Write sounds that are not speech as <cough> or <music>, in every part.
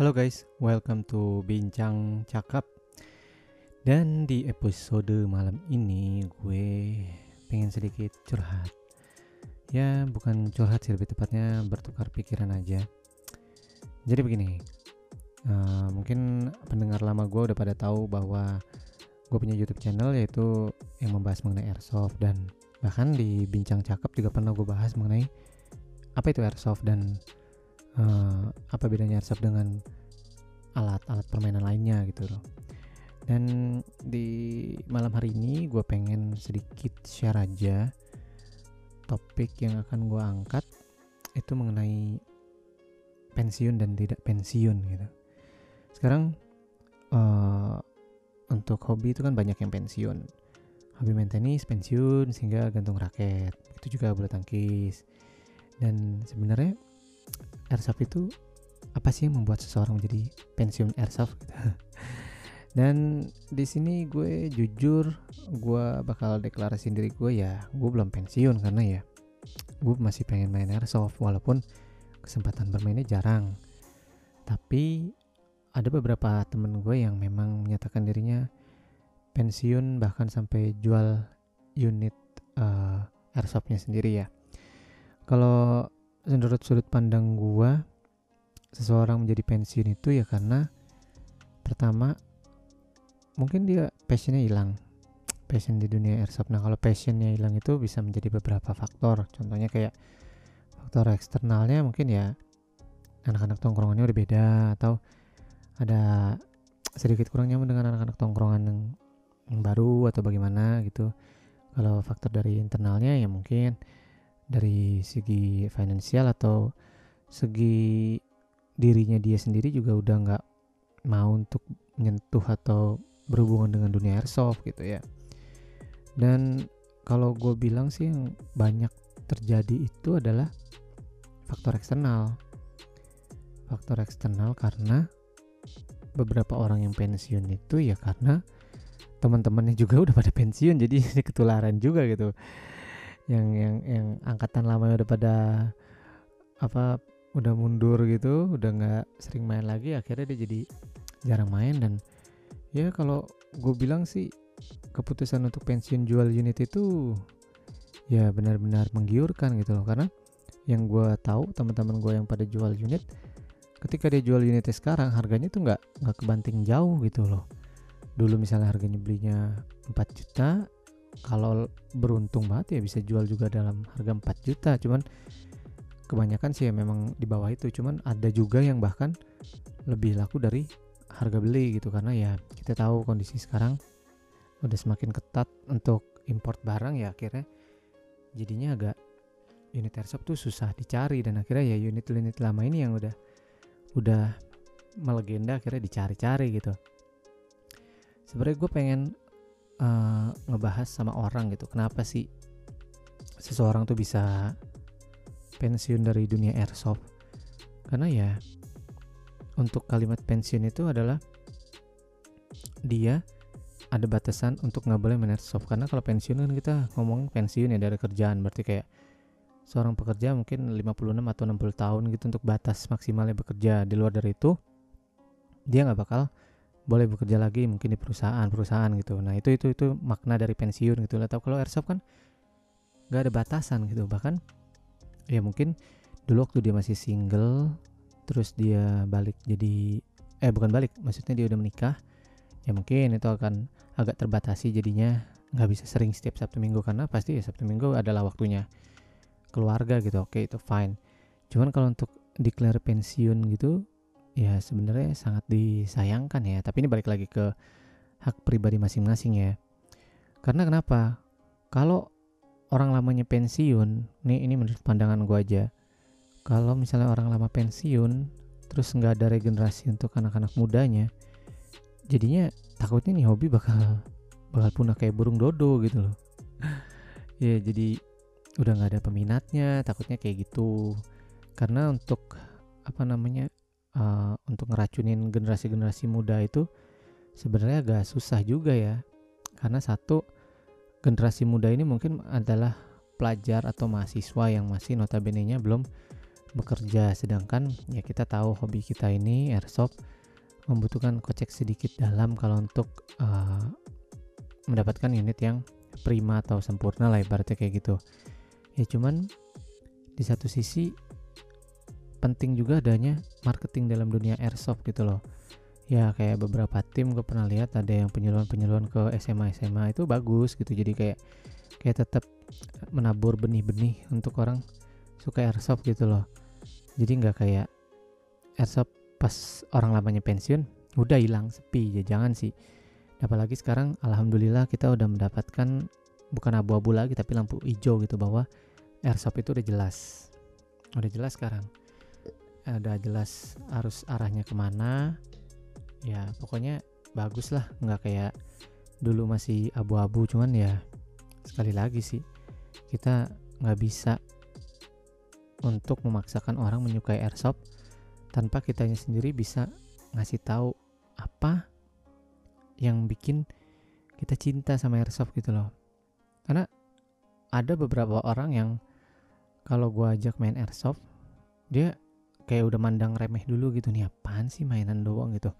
Halo guys, welcome to Bincang Cakap. Dan di episode malam ini gue pengen sedikit curhat. Ya, bukan curhat sih, lebih tepatnya bertukar pikiran aja. Jadi begini, uh, mungkin pendengar lama gue udah pada tahu bahwa gue punya YouTube channel yaitu yang membahas mengenai airsoft dan bahkan di Bincang Cakap juga pernah gue bahas mengenai apa itu airsoft dan uh, apa bedanya airsoft dengan alat-alat permainan lainnya gitu loh. Dan di malam hari ini gue pengen sedikit share aja topik yang akan gue angkat itu mengenai pensiun dan tidak pensiun gitu. Sekarang uh, untuk hobi itu kan banyak yang pensiun. Hobi main tenis pensiun sehingga gantung raket. Itu juga bulu tangkis. Dan sebenarnya airsoft itu apa sih yang membuat seseorang menjadi pensiun airsoft gitu. <laughs> dan di sini gue jujur gue bakal deklarasi diri gue ya gue belum pensiun karena ya gue masih pengen main airsoft walaupun kesempatan bermainnya jarang tapi ada beberapa temen gue yang memang menyatakan dirinya pensiun bahkan sampai jual unit uh, airsoftnya sendiri ya kalau menurut sudut pandang gue seseorang menjadi pensiun itu ya karena pertama mungkin dia passionnya hilang. Passion di dunia airsoft. Nah kalau passionnya hilang itu bisa menjadi beberapa faktor. Contohnya kayak faktor eksternalnya mungkin ya anak-anak tongkrongannya udah beda atau ada sedikit kurang nyaman dengan anak-anak tongkrongan yang, yang baru atau bagaimana gitu. Kalau faktor dari internalnya ya mungkin dari segi finansial atau segi dirinya dia sendiri juga udah nggak mau untuk menyentuh atau berhubungan dengan dunia airsoft gitu ya. Dan kalau gue bilang sih yang banyak terjadi itu adalah faktor eksternal. Faktor eksternal karena beberapa orang yang pensiun itu ya karena teman-temannya juga <laughs> udah pada pensiun jadi ketularan juga gitu yang yang yang angkatan lama udah pada apa udah mundur gitu udah nggak sering main lagi akhirnya dia jadi jarang main. Dan ya kalau gue bilang sih keputusan untuk pensiun jual unit itu ya benar-benar menggiurkan gitu loh. Karena yang gue tahu teman-teman gue yang pada jual unit ketika dia jual unitnya sekarang harganya tuh nggak nggak kebanting jauh gitu loh. Dulu misalnya harganya belinya 4 juta kalau beruntung banget ya bisa jual juga dalam harga 4 juta. Cuman kebanyakan sih ya memang di bawah itu. Cuman ada juga yang bahkan lebih laku dari harga beli gitu. Karena ya kita tahu kondisi sekarang udah semakin ketat untuk import barang ya. Akhirnya jadinya agak unit airsoft tuh susah dicari. Dan akhirnya ya unit-unit lama ini yang udah udah melegenda akhirnya dicari-cari gitu. Sebenarnya gue pengen uh, ngebahas sama orang gitu. Kenapa sih seseorang tuh bisa pensiun dari dunia airsoft? Karena ya untuk kalimat pensiun itu adalah dia ada batasan untuk nggak boleh main airsoft. Karena kalau pensiun kan kita ngomong pensiun ya dari kerjaan. Berarti kayak seorang pekerja mungkin 56 atau 60 tahun gitu untuk batas maksimalnya bekerja. Di luar dari itu dia nggak bakal boleh bekerja lagi mungkin di perusahaan-perusahaan gitu. Nah itu itu itu makna dari pensiun gitu. Atau kalau airsoft kan nggak ada batasan gitu. Bahkan ya mungkin dulu waktu dia masih single, terus dia balik jadi eh bukan balik, maksudnya dia udah menikah, ya mungkin itu akan agak terbatasi jadinya nggak bisa sering setiap Sabtu Minggu karena pasti ya Sabtu Minggu adalah waktunya keluarga gitu. Oke itu fine. Cuman kalau untuk declare pensiun gitu ya sebenarnya sangat disayangkan ya. Tapi ini balik lagi ke hak pribadi masing-masing ya. Karena kenapa? Kalau orang lamanya pensiun nih ini menurut pandangan gue aja. Kalau misalnya orang lama pensiun terus nggak ada regenerasi untuk anak-anak mudanya jadinya takutnya nih hobi bakal bakal punah kayak burung dodo gitu loh. <laughs> Ya jadi udah nggak ada peminatnya takutnya kayak gitu. Karena untuk apa namanya uh, untuk ngeracunin generasi-generasi muda itu sebenarnya agak susah juga ya. Karena satu generasi muda ini mungkin adalah pelajar atau mahasiswa yang masih notabene-nya belum bekerja. Sedangkan ya kita tahu hobi kita ini airsoft membutuhkan kocek sedikit dalam kalau untuk uh, mendapatkan unit yang prima atau sempurna lah ibaratnya kayak gitu. Ya cuman di satu sisi penting juga adanya marketing dalam dunia airsoft gitu loh. Ya kayak beberapa tim gue pernah lihat ada yang penyuluhan-penyuluhan ke SMA SMA itu bagus gitu. Jadi kayak kayak tetap menabur benih-benih untuk orang suka airsoft gitu loh. Jadi nggak kayak airsoft pas orang lamanya pensiun udah hilang sepi ya jangan sih. Apalagi sekarang alhamdulillah kita udah mendapatkan bukan abu-abu lagi tapi lampu hijau gitu bahwa airsoft itu udah jelas. Udah jelas sekarang udah jelas harus arahnya ke mana. Ya pokoknya bagus lah. Nggak kayak dulu masih abu-abu cuman ya sekali lagi sih kita nggak bisa untuk memaksakan orang menyukai airsoft tanpa kitanya sendiri bisa ngasih tahu apa yang bikin kita cinta sama airsoft gitu loh. Karena ada beberapa orang yang kalau gue ajak main airsoft dia kayak udah mandang remeh dulu gitu. Nih apaan sih mainan doang gitu.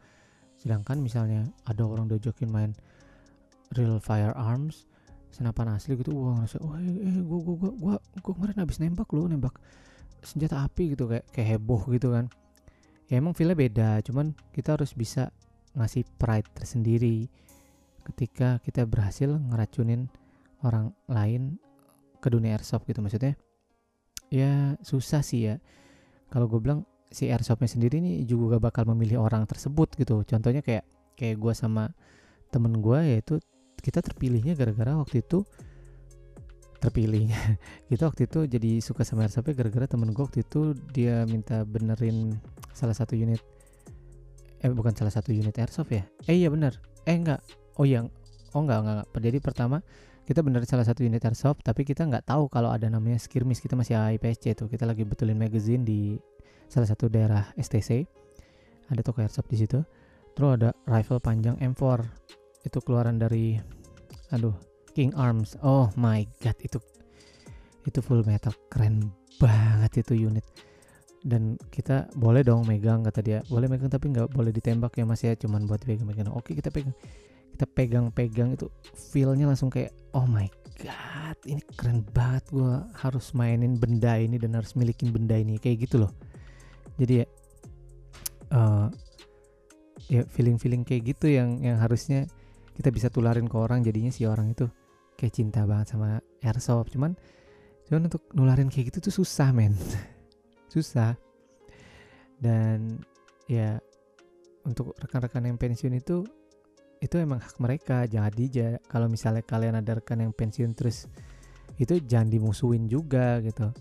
Sedangkan misalnya ada orang diajakin main real firearms senapan asli gitu wah ngerasa wah eh, eh gua gua gua gua gua kemarin habis nembak loh nembak senjata api gitu kayak kayak heboh gitu kan. Ya emang feelnya beda cuman kita harus bisa ngasih pride tersendiri ketika kita berhasil ngeracunin orang lain ke dunia airsoft gitu. Maksudnya ya susah sih ya kalau gue bilang si airsoftnya sendiri nih juga bakal memilih orang tersebut gitu. Contohnya kayak kayak gue sama temen gue yaitu kita terpilihnya gara-gara waktu itu terpilihnya <laughs> kita waktu itu jadi suka sama airsoftnya gara-gara temen gue waktu itu dia minta benerin salah satu unit eh bukan salah satu unit airsoft ya? Eh iya bener. Eh enggak. Oh yang oh enggak enggak, enggak. jadi pertama kita benerin salah satu unit airsoft tapi kita nggak tahu kalau ada namanya skirmish. Kita masih AIPSC tuh. Kita lagi betulin magazine di salah satu daerah STC ada toko airsoft di situ. Terus ada rifle panjang M4 itu keluaran dari aduh King Arms. Oh my god itu itu full metal. Keren banget itu unit. Dan kita boleh dong megang kata dia. Boleh megang tapi nggak boleh ditembak ya mas ya. Cuman buat pegang-pegang. Oke kita pegang kita pegang-pegang itu feelnya langsung kayak oh my god ini keren banget gue harus mainin benda ini dan harus milikin benda ini kayak gitu loh. Jadi ya uh, ya feeling-feeling kayak gitu yang yang harusnya kita bisa tularin ke orang jadinya si orang itu kayak cinta banget sama airsoft. Cuman cuman untuk nularin kayak gitu tuh susah men. <laughs> Susah. Dan ya untuk rekan-rekan yang pensiun itu itu emang hak mereka jangan dija. Kalau misalnya kalian ada rekan yang pensiun terus itu jangan dimusuhin juga gitu.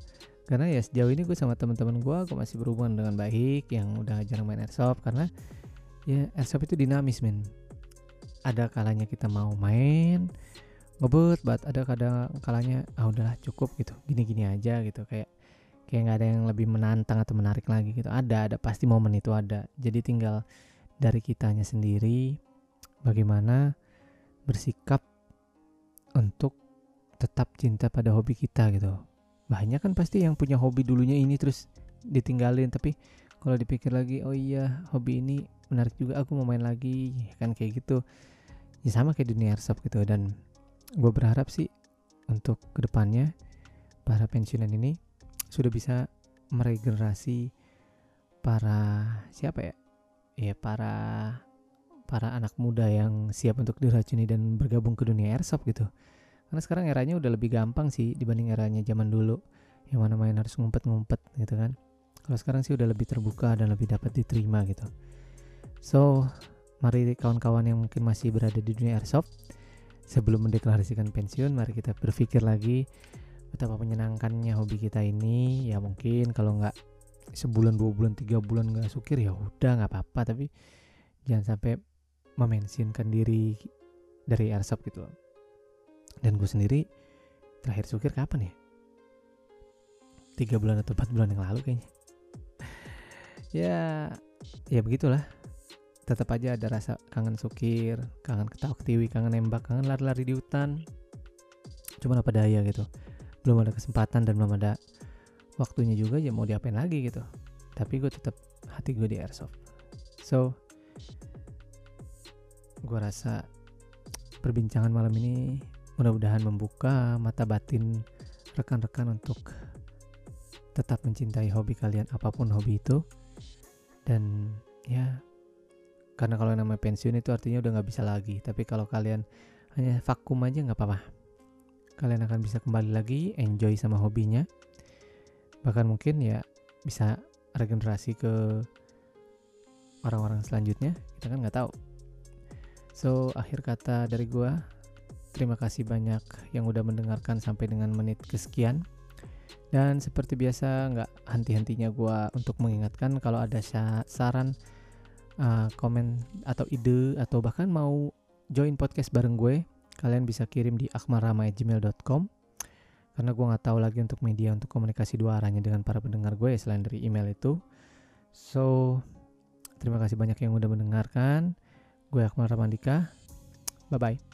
Karena ya sejauh ini gue sama teman-teman gue gue masih berhubungan dengan baik yang udah jarang main airsoft karena ya airsoft itu dinamis men. Ada kalanya kita mau main ngebut banget ada kadang kalanya ah udahlah cukup gitu. Gini-gini aja gitu. Kayak kayak nggak ada yang lebih menantang atau menarik lagi gitu. Ada ada pasti momen itu ada. Jadi tinggal dari kitanya sendiri bagaimana bersikap untuk tetap cinta pada hobi kita gitu. Banyak kan pasti yang punya hobi dulunya ini terus ditinggalin tapi kalau dipikir lagi oh iya hobi ini menarik juga aku mau main lagi kan kayak gitu ya sama kayak dunia airsoft gitu dan gue berharap sih untuk ke depannya para pensiunan ini sudah bisa meregenerasi para siapa ya ya para para anak muda yang siap untuk diracuni dan bergabung ke dunia airsoft gitu. Karena sekarang eranya udah lebih gampang sih dibanding eranya zaman dulu yang mana main harus ngumpet-ngumpet gitu kan. Kalau sekarang sih udah lebih terbuka dan lebih dapat diterima gitu. So, mari kawan-kawan yang mungkin masih berada di dunia airsoft sebelum mendeklarasikan pensiun, mari kita berpikir lagi betapa menyenangkannya hobi kita ini. Ya mungkin kalau nggak sebulan, dua bulan, tiga bulan nggak sukir ya udah nggak apa-apa. Tapi jangan sampai memensiunkan diri dari airsoft gitu loh. Dan gue sendiri terakhir sukir kapan ya? Tiga bulan atau empat bulan yang lalu kayaknya. <laughs> ya, ya begitulah. Tetap aja ada rasa kangen sukir, kangen ketawa ketiwi, kangen nembak, kangen lari-lari di hutan. Cuman apa daya gitu. Belum ada kesempatan dan belum ada waktunya juga ya mau diapain lagi gitu tapi gue tetap hati gue di airsoft so gue rasa perbincangan malam ini mudah-mudahan membuka mata batin rekan-rekan untuk tetap mencintai hobi kalian apa pun hobi itu. Dan ya karena kalau namanya pensiun itu artinya udah nggak bisa lagi. Tapi kalau kalian hanya vakum aja nggak apa-apa. Kalian akan bisa kembali lagi enjoy sama hobinya. Bahkan mungkin ya bisa regenerasi ke orang-orang selanjutnya. Kita kan nggak tahu so akhir kata dari gua terima kasih banyak yang udah mendengarkan sampai dengan menit kesekian. Dan seperti biasa nggak henti-hentinya gua untuk mengingatkan kalau ada saran uh, komen atau ide atau bahkan mau join podcast bareng gue kalian bisa kirim di akmarama@gmail.com karena gue nggak tahu lagi untuk media untuk komunikasi dua arahnya dengan para pendengar gue selain dari email itu. So terima kasih banyak yang udah mendengarkan gue Akmal Ramandika bye bye